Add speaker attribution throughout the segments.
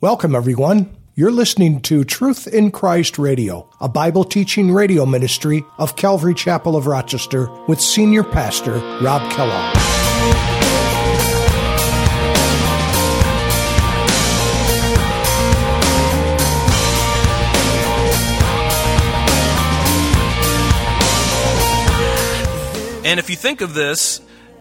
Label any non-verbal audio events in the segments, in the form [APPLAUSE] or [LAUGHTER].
Speaker 1: Welcome, everyone. You're listening to Truth in Christ Radio, a Bible teaching radio ministry of Calvary Chapel of Rochester with Senior Pastor Rob Kellogg.
Speaker 2: And if you think of this,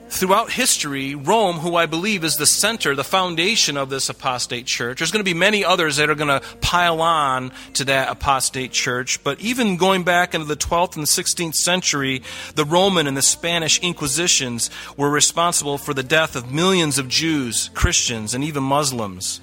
Speaker 2: throughout history, Rome, who I believe is the center, the foundation of this apostate church, there's going to be many others that are going to pile on to that apostate church. But even going back into the 12th and 16th century, the Roman and the Spanish Inquisitions were responsible for the death of millions of Jews, Christians, and even Muslims.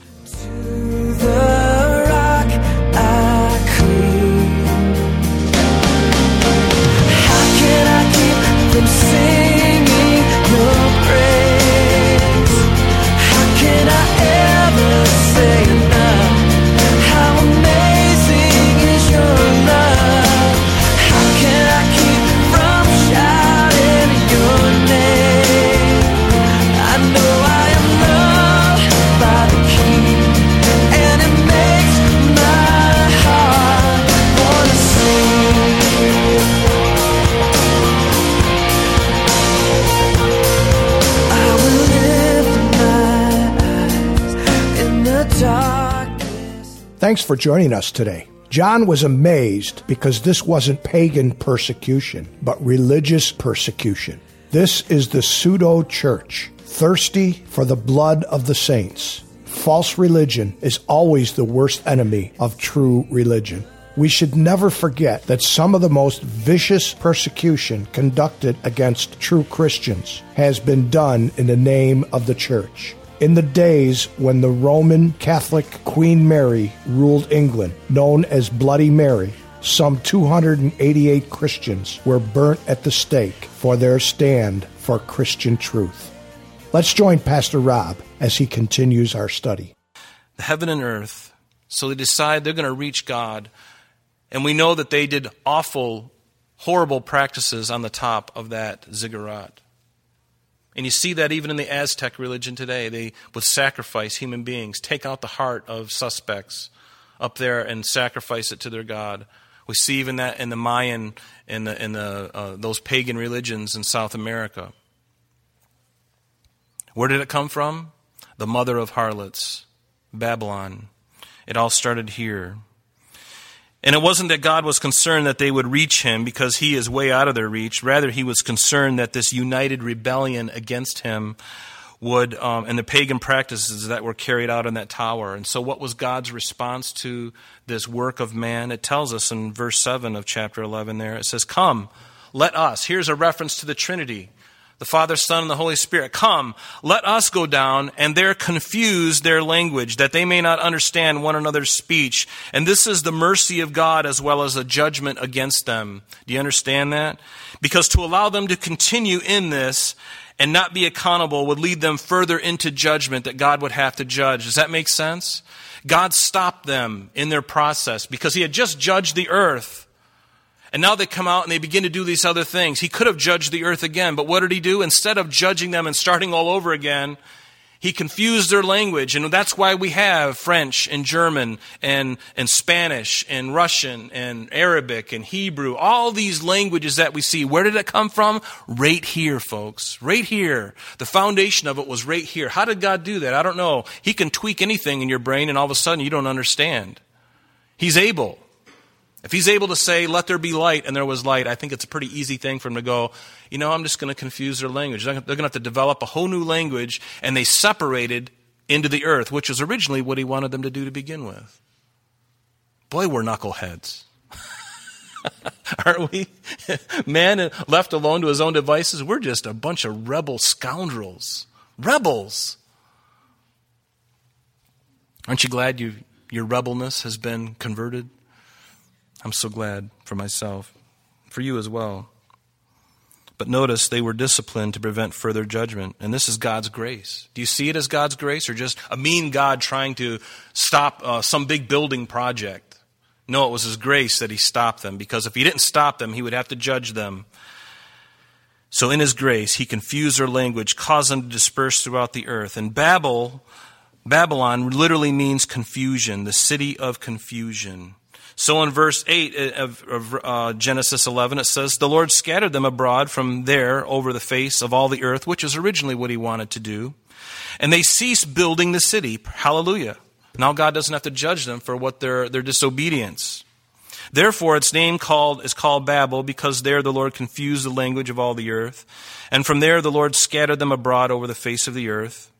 Speaker 1: Thanks for joining us today. John was amazed because this wasn't pagan persecution, but religious persecution. This is the pseudo church, thirsty for the blood of the saints. False religion is always the worst enemy of true religion. We should never forget that some of the most vicious persecution conducted against true Christians has been done in the name of the church. In the days when the Roman Catholic Queen Mary ruled England, known as Bloody Mary, some 288 Christians were burnt at the stake for their stand for Christian truth. Let's join Pastor Rob as he continues our study.
Speaker 2: The heaven and earth. So they decide they're going to reach God. And we know that they did awful, horrible practices on the top of that ziggurat. And you see that even in the Aztec religion today. They would sacrifice human beings, take out the heart of suspects up there and sacrifice it to their God. We see even that in the Mayan and the, in the, uh, those pagan religions in South America. Where did it come from? The mother of harlots, Babylon. It all started here. And it wasn't that God was concerned that they would reach him because he is way out of their reach. Rather, he was concerned that this united rebellion against him would, um, and the pagan practices that were carried out in that tower. And so, what was God's response to this work of man? It tells us in verse 7 of chapter 11 there. It says, Come, let us. Here's a reference to the Trinity the Father, Son, and the Holy Spirit. Come, let us go down and there confuse their language, that they may not understand one another's speech. And this is the mercy of God as well as a judgment against them. Do you understand that? Because to allow them to continue in this and not be accountable would lead them further into judgment that God would have to judge. Does that make sense? God stopped them in their process because He had just judged the earth. And now they come out and they begin to do these other things. He could have judged the earth again, but what did he do? Instead of judging them and starting all over again, he confused their language. And that's why we have French and German and, and Spanish and Russian and Arabic and Hebrew. All these languages that we see. Where did it come from? Right here, folks. Right here. The foundation of it was right here. How did God do that? I don't know. He can tweak anything in your brain and all of a sudden you don't understand. He's able. If he's able to say, let there be light, and there was light, I think it's a pretty easy thing for him to go, you know, I'm just going to confuse their language. They're going to have to develop a whole new language, and they separated into the earth, which was originally what he wanted them to do to begin with. Boy, we're knuckleheads. [LAUGHS] Aren't we? [LAUGHS] Man left alone to his own devices, we're just a bunch of rebel scoundrels. Rebels. Aren't you glad you, your rebelness has been converted? I'm so glad for myself, for you as well. But notice they were disciplined to prevent further judgment. And this is God's grace. Do you see it as God's grace or just a mean God trying to stop uh, some big building project? No, it was His grace that He stopped them because if He didn't stop them, He would have to judge them. So, in His grace, He confused their language, caused them to disperse throughout the earth. And Babel Babylon literally means confusion, the city of confusion. So in verse 8 of, of uh, Genesis 11, it says, The Lord scattered them abroad from there over the face of all the earth, which is originally what he wanted to do. And they ceased building the city. Hallelujah. Now God doesn't have to judge them for what their, their disobedience. Therefore, its name called, is called Babel, because there the Lord confused the language of all the earth. And from there the Lord scattered them abroad over the face of the earth.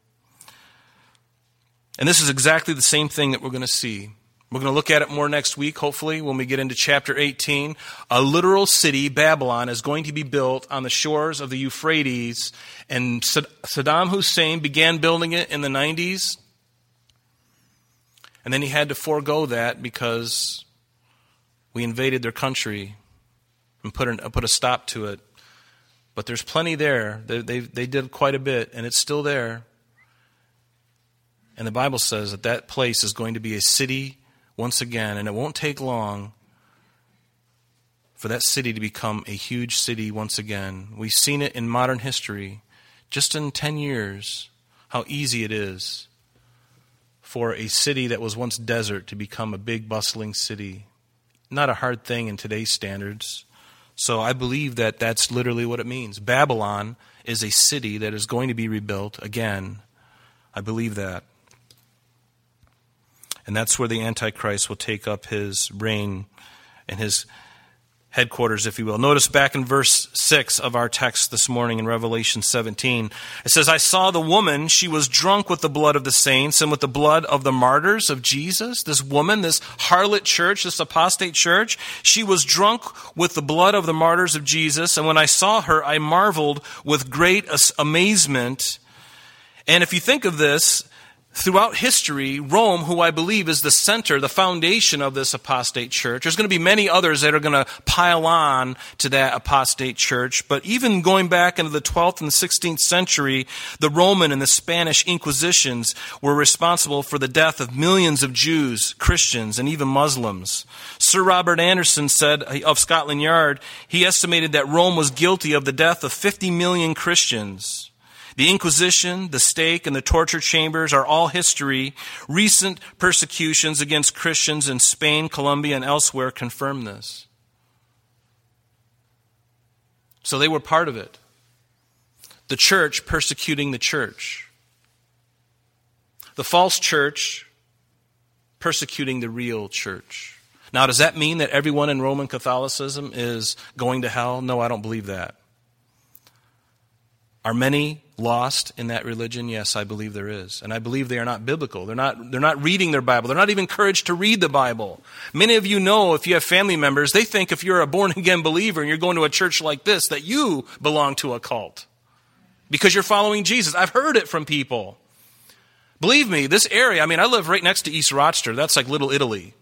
Speaker 2: And this is exactly the same thing that we're going to see. We're going to look at it more next week, hopefully, when we get into chapter 18. A literal city, Babylon, is going to be built on the shores of the Euphrates. And Saddam Hussein began building it in the 90s. And then he had to forego that because we invaded their country and put, an, put a stop to it. But there's plenty there. They, they, they did quite a bit, and it's still there. And the Bible says that that place is going to be a city once again, and it won't take long for that city to become a huge city once again. We've seen it in modern history, just in 10 years, how easy it is for a city that was once desert to become a big, bustling city not a hard thing in today's standards. So I believe that that's literally what it means. Babylon is a city that is going to be rebuilt again. I believe that. And that's where the Antichrist will take up his reign and his headquarters, if you will. Notice back in verse 6 of our text this morning in Revelation 17. It says, I saw the woman, she was drunk with the blood of the saints and with the blood of the martyrs of Jesus. This woman, this harlot church, this apostate church, she was drunk with the blood of the martyrs of Jesus. And when I saw her, I marveled with great amazement. And if you think of this, throughout history, Rome, who I believe is the center, the foundation of this apostate church, there's going to be many others that are going to pile on to that apostate church. But even going back into the 12th and 16th century, the Roman and the Spanish Inquisitions were responsible for the death of millions of Jews, Christians, and even Muslims. Sir Robert Anderson said uh, of Scotland Yard, he estimated that Rome was guilty of the death of 50 million Christians. The Inquisition, the stake, and the torture chambers are all history. Recent persecutions against Christians in Spain, Colombia, and elsewhere confirm this. So they were part of it. The church persecuting the church. The false church persecuting the real church. Now, does that mean that everyone in Roman Catholicism is going to hell? No, I don't believe that. Are many lost in that religion? Yes, I believe there is. And I believe they are not biblical. They're not, they're not reading their Bible. They're not even encouraged to read the Bible. Many of you know, if you have family members, they think if you're a born again believer and you're going to a church like this, that you belong to a cult because you're following Jesus. I've heard it from people. Believe me, this area, I mean, I live right next to East Rochester. That's like Little Italy.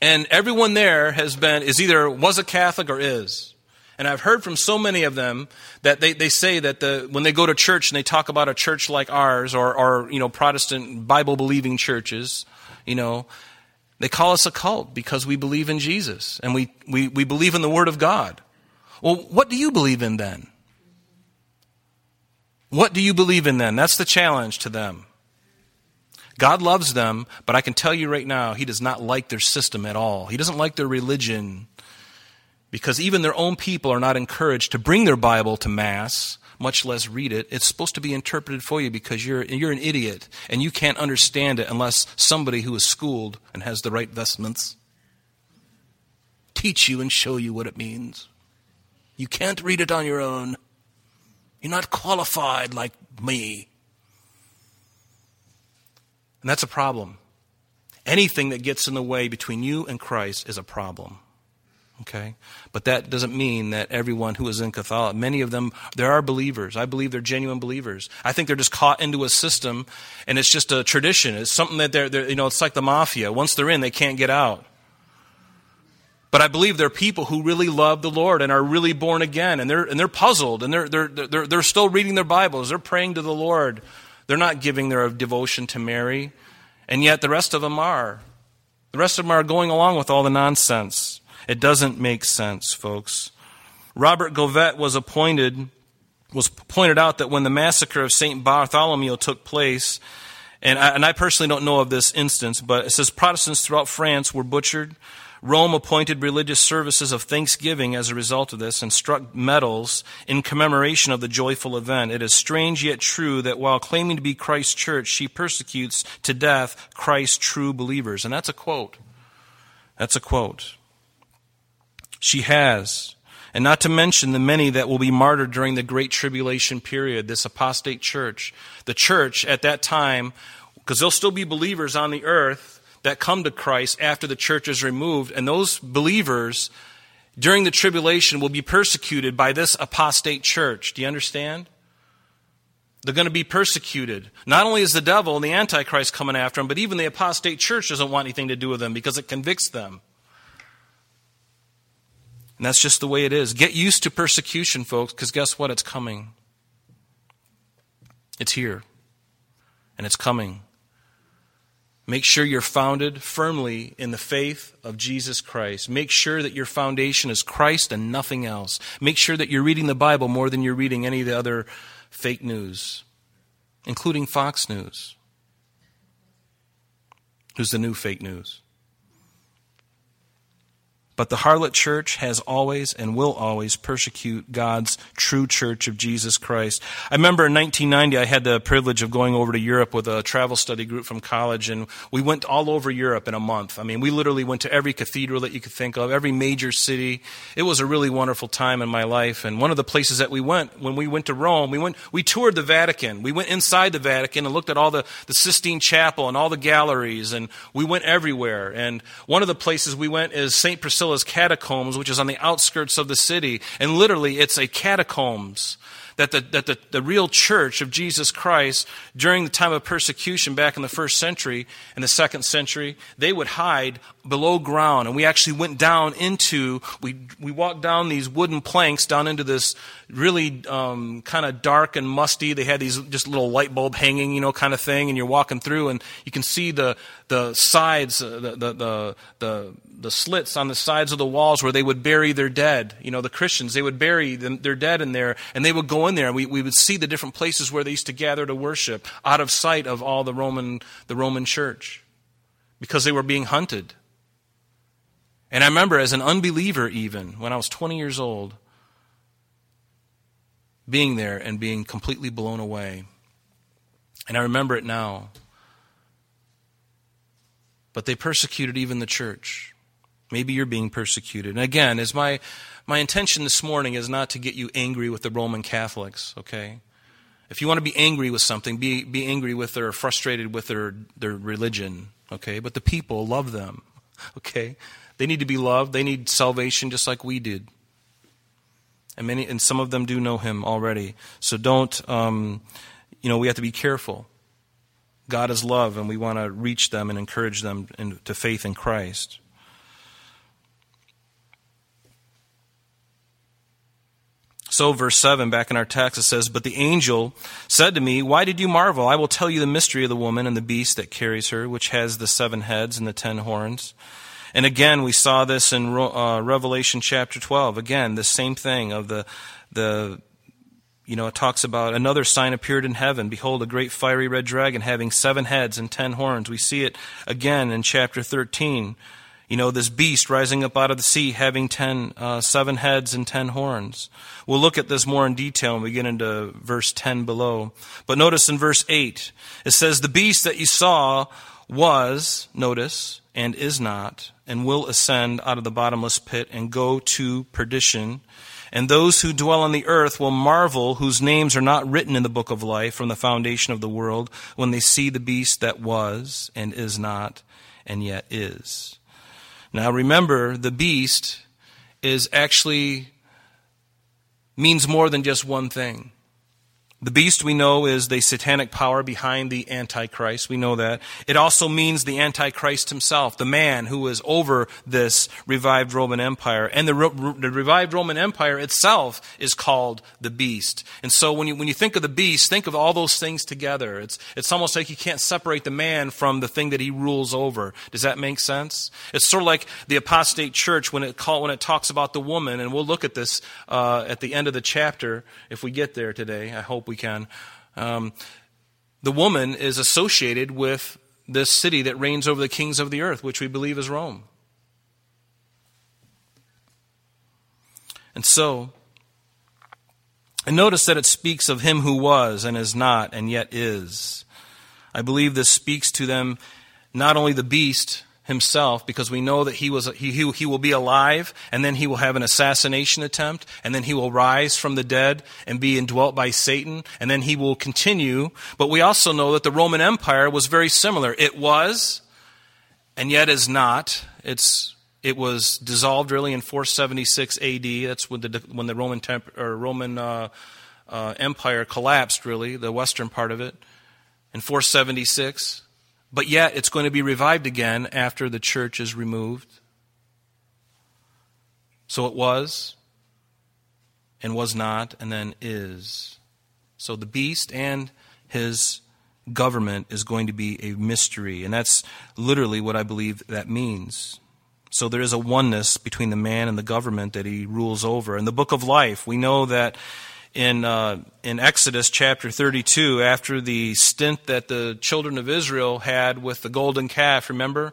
Speaker 2: And everyone there has been, is either was a Catholic or is. And I've heard from so many of them that they, they say that the, when they go to church and they talk about a church like ours or, or you know, Protestant Bible believing churches, you know, they call us a cult because we believe in Jesus and we, we, we believe in the Word of God. Well, what do you believe in then? What do you believe in then? That's the challenge to them. God loves them, but I can tell you right now, He does not like their system at all. He doesn't like their religion because even their own people are not encouraged to bring their Bible to Mass, much less read it. It's supposed to be interpreted for you because you're, you're an idiot and you can't understand it unless somebody who is schooled and has the right vestments teach you and show you what it means. You can't read it on your own. You're not qualified like me. And that's a problem. Anything that gets in the way between you and Christ is a problem. Okay? But that doesn't mean that everyone who is in Catholic, many of them, there are believers. I believe they're genuine believers. I think they're just caught into a system and it's just a tradition. It's something that they're, they're you know, it's like the mafia. Once they're in, they can't get out. But I believe there are people who really love the Lord and are really born again and they're, and they're puzzled and they're, they're, they're, they're still reading their Bibles. They're praying to the Lord. They're not giving their devotion to Mary. And yet the rest of them are. The rest of them are going along with all the nonsense. It doesn't make sense, folks. Robert Govett was appointed was pointed out that when the massacre of St. Bartholomew took place, and I, and I personally don't know of this instance, but it says Protestants throughout France were butchered. Rome appointed religious services of thanksgiving as a result of this and struck medals in commemoration of the joyful event. It is strange yet true that while claiming to be Christ's church, she persecutes to death Christ's true believers. And that's a quote. That's a quote. She has. And not to mention the many that will be martyred during the Great Tribulation period, this apostate church. The church at that time, because there'll still be believers on the earth that come to Christ after the church is removed, and those believers during the tribulation will be persecuted by this apostate church. Do you understand? They're going to be persecuted. Not only is the devil and the Antichrist coming after them, but even the apostate church doesn't want anything to do with them because it convicts them. And that's just the way it is. Get used to persecution, folks, because guess what? It's coming. It's here. And it's coming. Make sure you're founded firmly in the faith of Jesus Christ. Make sure that your foundation is Christ and nothing else. Make sure that you're reading the Bible more than you're reading any of the other fake news, including Fox News, who's the new fake news. But the harlot church has always and will always persecute God's true church of Jesus Christ. I remember in 1990, I had the privilege of going over to Europe with a travel study group from college, and we went all over Europe in a month. I mean, we literally went to every cathedral that you could think of, every major city. It was a really wonderful time in my life. And one of the places that we went, when we went to Rome, we went, we toured the Vatican. We went inside the Vatican and looked at all the, the Sistine Chapel and all the galleries, and we went everywhere. And one of the places we went is St. Priscilla Priscilla's catacombs, which is on the outskirts of the city. And literally, it's a catacombs that the, that the, the real church of Jesus Christ during the time of persecution back in the first century and the second century, they would hide below ground. And we actually went down into, we, we walked down these wooden planks down into this really um, kind of dark and musty. They had these just little light bulb hanging, you know, kind of thing. And you're walking through and you can see the, the sides, uh, the, the, the, the, the slits on the sides of the walls where they would bury their dead. You know, the Christians, they would bury them, their dead in there, and they would go in there, and we, we would see the different places where they used to gather to worship, out of sight of all the Roman, the Roman church, because they were being hunted. And I remember as an unbeliever, even when I was 20 years old, being there and being completely blown away. And I remember it now. But they persecuted even the church. Maybe you're being persecuted. And again, is my my intention this morning is not to get you angry with the Roman Catholics, okay? If you want to be angry with something, be be angry with or frustrated with their their religion, okay? But the people love them. [LAUGHS] Okay? They need to be loved. They need salvation just like we did. And many and some of them do know him already. So don't um, you know, we have to be careful. God is love, and we want to reach them and encourage them in, to faith in Christ. So, verse 7, back in our text, it says, But the angel said to me, Why did you marvel? I will tell you the mystery of the woman and the beast that carries her, which has the seven heads and the ten horns. And again, we saw this in uh, Revelation chapter 12. Again, the same thing of the, the, you know, it talks about another sign appeared in heaven. Behold, a great fiery red dragon having seven heads and ten horns. We see it again in chapter 13 you know, this beast rising up out of the sea having ten, uh, seven heads and ten horns. We'll look at this more in detail when we get into verse 10 below. But notice in verse 8, it says, The beast that you saw was, notice, and is not, and will ascend out of the bottomless pit and go to perdition. And those who dwell on the earth will marvel, whose names are not written in the book of life from the foundation of the world, when they see the beast that was, and is not, and yet is. Now remember, the beast is actually means more than just one thing. The beast we know is the satanic power behind the Antichrist. We know that. It also means the Antichrist himself, the man who is over this revived Roman Empire. And the, the revived Roman Empire itself is called the beast. And so when you, when you think of the beast, think of all those things together. It's, it's almost like you can't separate the man from the thing that he rules over. Does that make sense? It's sort of like the apostate church when it, call, when it talks about the woman, and we'll look at this uh, at the end of the chapter if we get there today. I hope we can. Um, the woman is associated with this city that reigns over the kings of the earth, which we believe is Rome. And so, and notice that it speaks of him who was and is not and yet is. I believe this speaks to them not only the beast, himself because we know that he, was, he, he, will be alive and then he will have an assassination attempt and then he will rise from the dead and be indwelt by Satan and then he will continue. But we also know that the Roman Empire was very similar. It was and yet is not. It's, it was dissolved really in 476 AD. That's when the, when the Roman, temp, or Roman uh, uh, Empire collapsed, really, the western part of it, in 476. But yet, it's going to be revived again after the church is removed. So it was, and was not, and then is. So the beast and his government is going to be a mystery. And that's literally what I believe that means. So there is a oneness between the man and the government that he rules over. In the book of life, we know that in, uh, in Exodus chapter 32, after the stint that the children of Israel had with the golden calf, remember?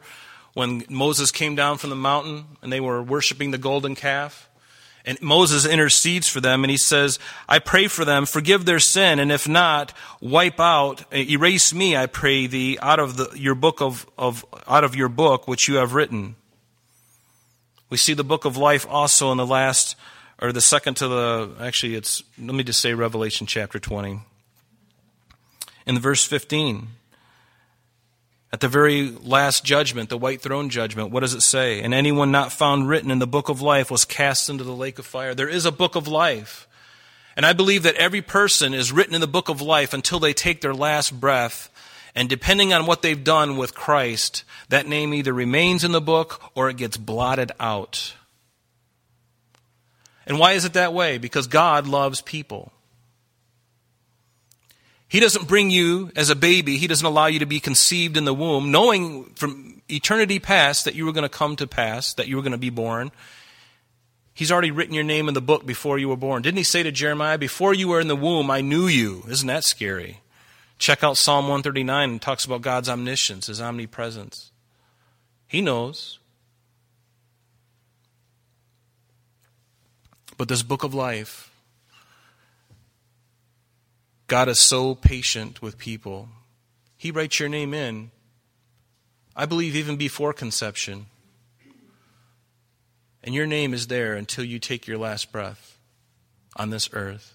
Speaker 2: When Moses came down from the mountain and they were worshiping the golden calf? And Moses intercedes for them and he says, I pray for them, forgive their sin, and if not, wipe out, erase me, I pray thee, out of the, your book of, of, out of your book which you have written. We see the book of life also in the last or the second to the, actually, it's, let me just say Revelation chapter 20. In the verse 15, at the very last judgment, the white throne judgment, what does it say? And anyone not found written in the book of life was cast into the lake of fire. There is a book of life. And I believe that every person is written in the book of life until they take their last breath. And depending on what they've done with Christ, that name either remains in the book or it gets blotted out. And why is it that way? Because God loves people. He doesn't bring you as a baby, He doesn't allow you to be conceived in the womb, knowing from eternity past that you were going to come to pass, that you were going to be born. He's already written your name in the book before you were born. Didn't he say to Jeremiah, Before you were in the womb, I knew you? Isn't that scary? Check out Psalm 139 and talks about God's omniscience, his omnipresence. He knows. But this book of life, God is so patient with people. He writes your name in, I believe, even before conception. And your name is there until you take your last breath on this earth.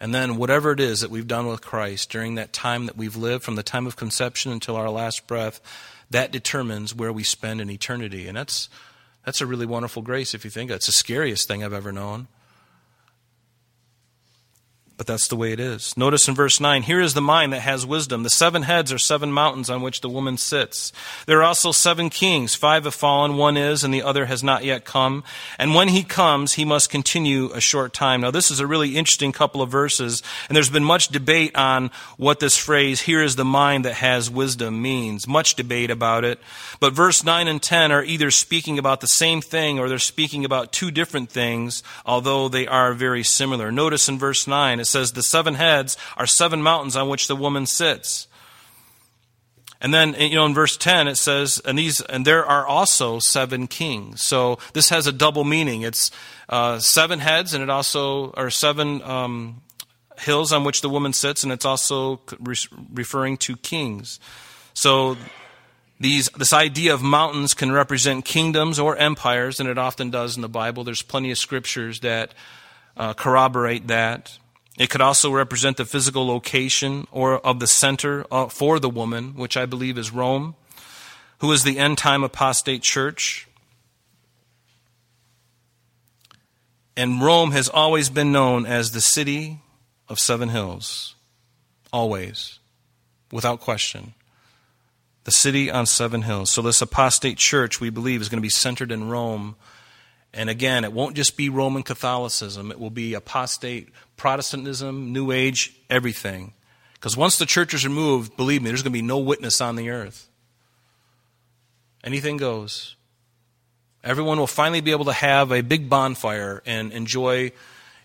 Speaker 2: And then, whatever it is that we've done with Christ during that time that we've lived, from the time of conception until our last breath, that determines where we spend an eternity. And that's that's a really wonderful grace if you think of it. it's the scariest thing I've ever known. But that's the way it is. Notice in verse 9 here is the mind that has wisdom. The seven heads are seven mountains on which the woman sits. There are also seven kings. Five have fallen, one is, and the other has not yet come. And when he comes, he must continue a short time. Now, this is a really interesting couple of verses, and there's been much debate on what this phrase, here is the mind that has wisdom, means. Much debate about it. But verse 9 and 10 are either speaking about the same thing or they're speaking about two different things, although they are very similar. Notice in verse 9, it says, The seven heads are seven mountains on which the woman sits. And then, you know, in verse 10, it says, and these, and there are also seven kings. So this has a double meaning. It's uh, seven heads, and it also, are seven um, hills on which the woman sits, and it's also re- referring to kings. So these, this idea of mountains can represent kingdoms or empires, and it often does in the Bible. There's plenty of scriptures that uh, corroborate that. It could also represent the physical location or of the center uh, for the woman, which I believe is Rome, who is the end time apostate church. And Rome has always been known as the city of Seven Hills. Always. Without question. The city on seven hills. So, this apostate church, we believe, is going to be centered in Rome. And again, it won't just be Roman Catholicism, it will be apostate Protestantism, New Age, everything. Because once the church is removed, believe me, there's going to be no witness on the earth. Anything goes. Everyone will finally be able to have a big bonfire and enjoy,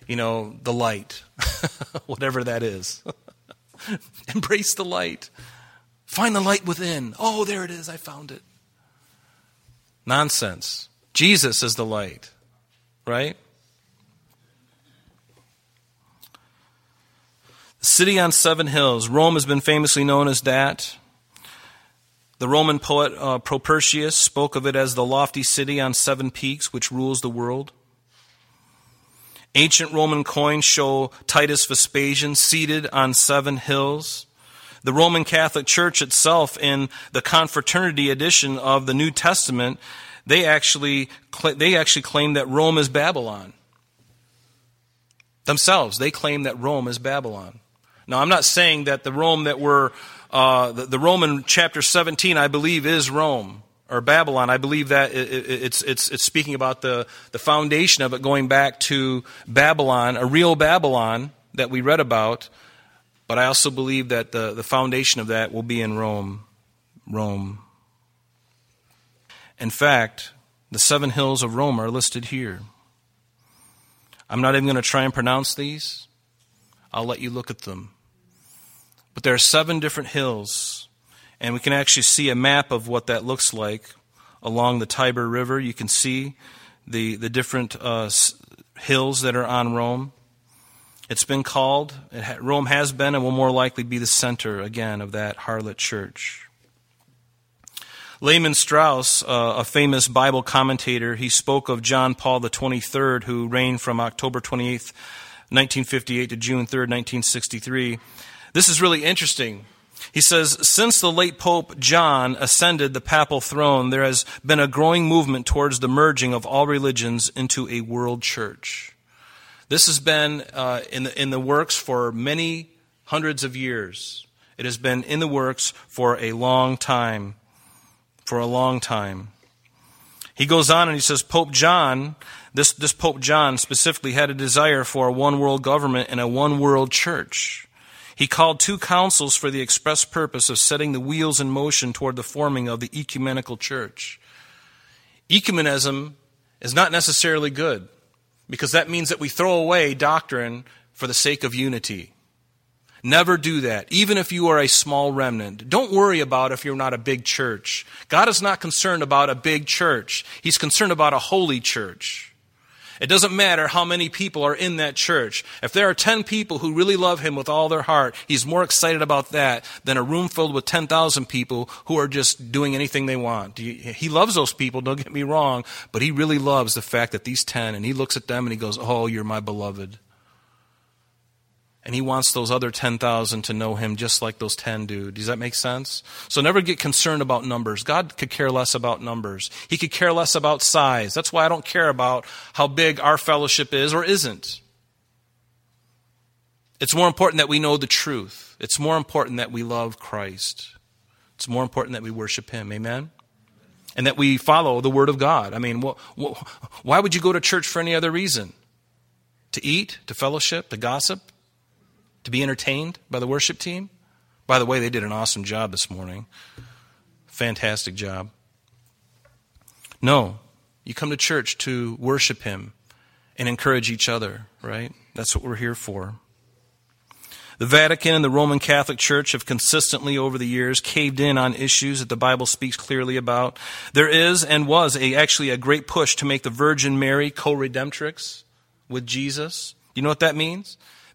Speaker 2: you know, the light, [LAUGHS] whatever that is. [LAUGHS] Embrace the light. Find the light within. Oh, there it is. I found it. Nonsense. Jesus is the light, right? The city on seven hills. Rome has been famously known as that. The Roman poet uh, Propertius spoke of it as the lofty city on seven peaks which rules the world. Ancient Roman coins show Titus Vespasian seated on seven hills. The Roman Catholic Church itself, in the Confraternity edition of the New Testament, they actually, they actually claim that Rome is Babylon. Themselves, they claim that Rome is Babylon. Now, I'm not saying that the Rome that we're, uh, the, the Roman chapter 17, I believe, is Rome or Babylon. I believe that it, it, it's, it's, it's speaking about the, the foundation of it going back to Babylon, a real Babylon that we read about. But I also believe that the, the foundation of that will be in Rome. Rome. In fact, the seven hills of Rome are listed here. I'm not even going to try and pronounce these. I'll let you look at them. But there are seven different hills, and we can actually see a map of what that looks like along the Tiber River. You can see the, the different uh, hills that are on Rome. It's been called, it ha- Rome has been and will more likely be the center again of that harlot church. Lehman Strauss, uh, a famous Bible commentator, he spoke of John Paul 23rd, who reigned from October 28th, 1958 to June 3rd, 1963. This is really interesting. He says, since the late Pope John ascended the papal throne, there has been a growing movement towards the merging of all religions into a world church. This has been uh, in, the, in the works for many hundreds of years. It has been in the works for a long time. For a long time. He goes on and he says, Pope John, this, this Pope John specifically had a desire for a one world government and a one world church. He called two councils for the express purpose of setting the wheels in motion toward the forming of the ecumenical church. Ecumenism is not necessarily good because that means that we throw away doctrine for the sake of unity. Never do that, even if you are a small remnant. Don't worry about if you're not a big church. God is not concerned about a big church. He's concerned about a holy church. It doesn't matter how many people are in that church. If there are 10 people who really love him with all their heart, he's more excited about that than a room filled with 10,000 people who are just doing anything they want. He loves those people, don't get me wrong, but he really loves the fact that these 10, and he looks at them and he goes, Oh, you're my beloved. And he wants those other 10,000 to know him just like those 10 do. Does that make sense? So never get concerned about numbers. God could care less about numbers. He could care less about size. That's why I don't care about how big our fellowship is or isn't. It's more important that we know the truth. It's more important that we love Christ. It's more important that we worship him. Amen? And that we follow the Word of God. I mean, wh- wh- why would you go to church for any other reason? To eat? To fellowship? To gossip? To be entertained by the worship team. By the way, they did an awesome job this morning. Fantastic job. No, you come to church to worship Him and encourage each other, right? That's what we're here for. The Vatican and the Roman Catholic Church have consistently over the years caved in on issues that the Bible speaks clearly about. There is and was a, actually a great push to make the Virgin Mary co-redemptrix with Jesus. You know what that means?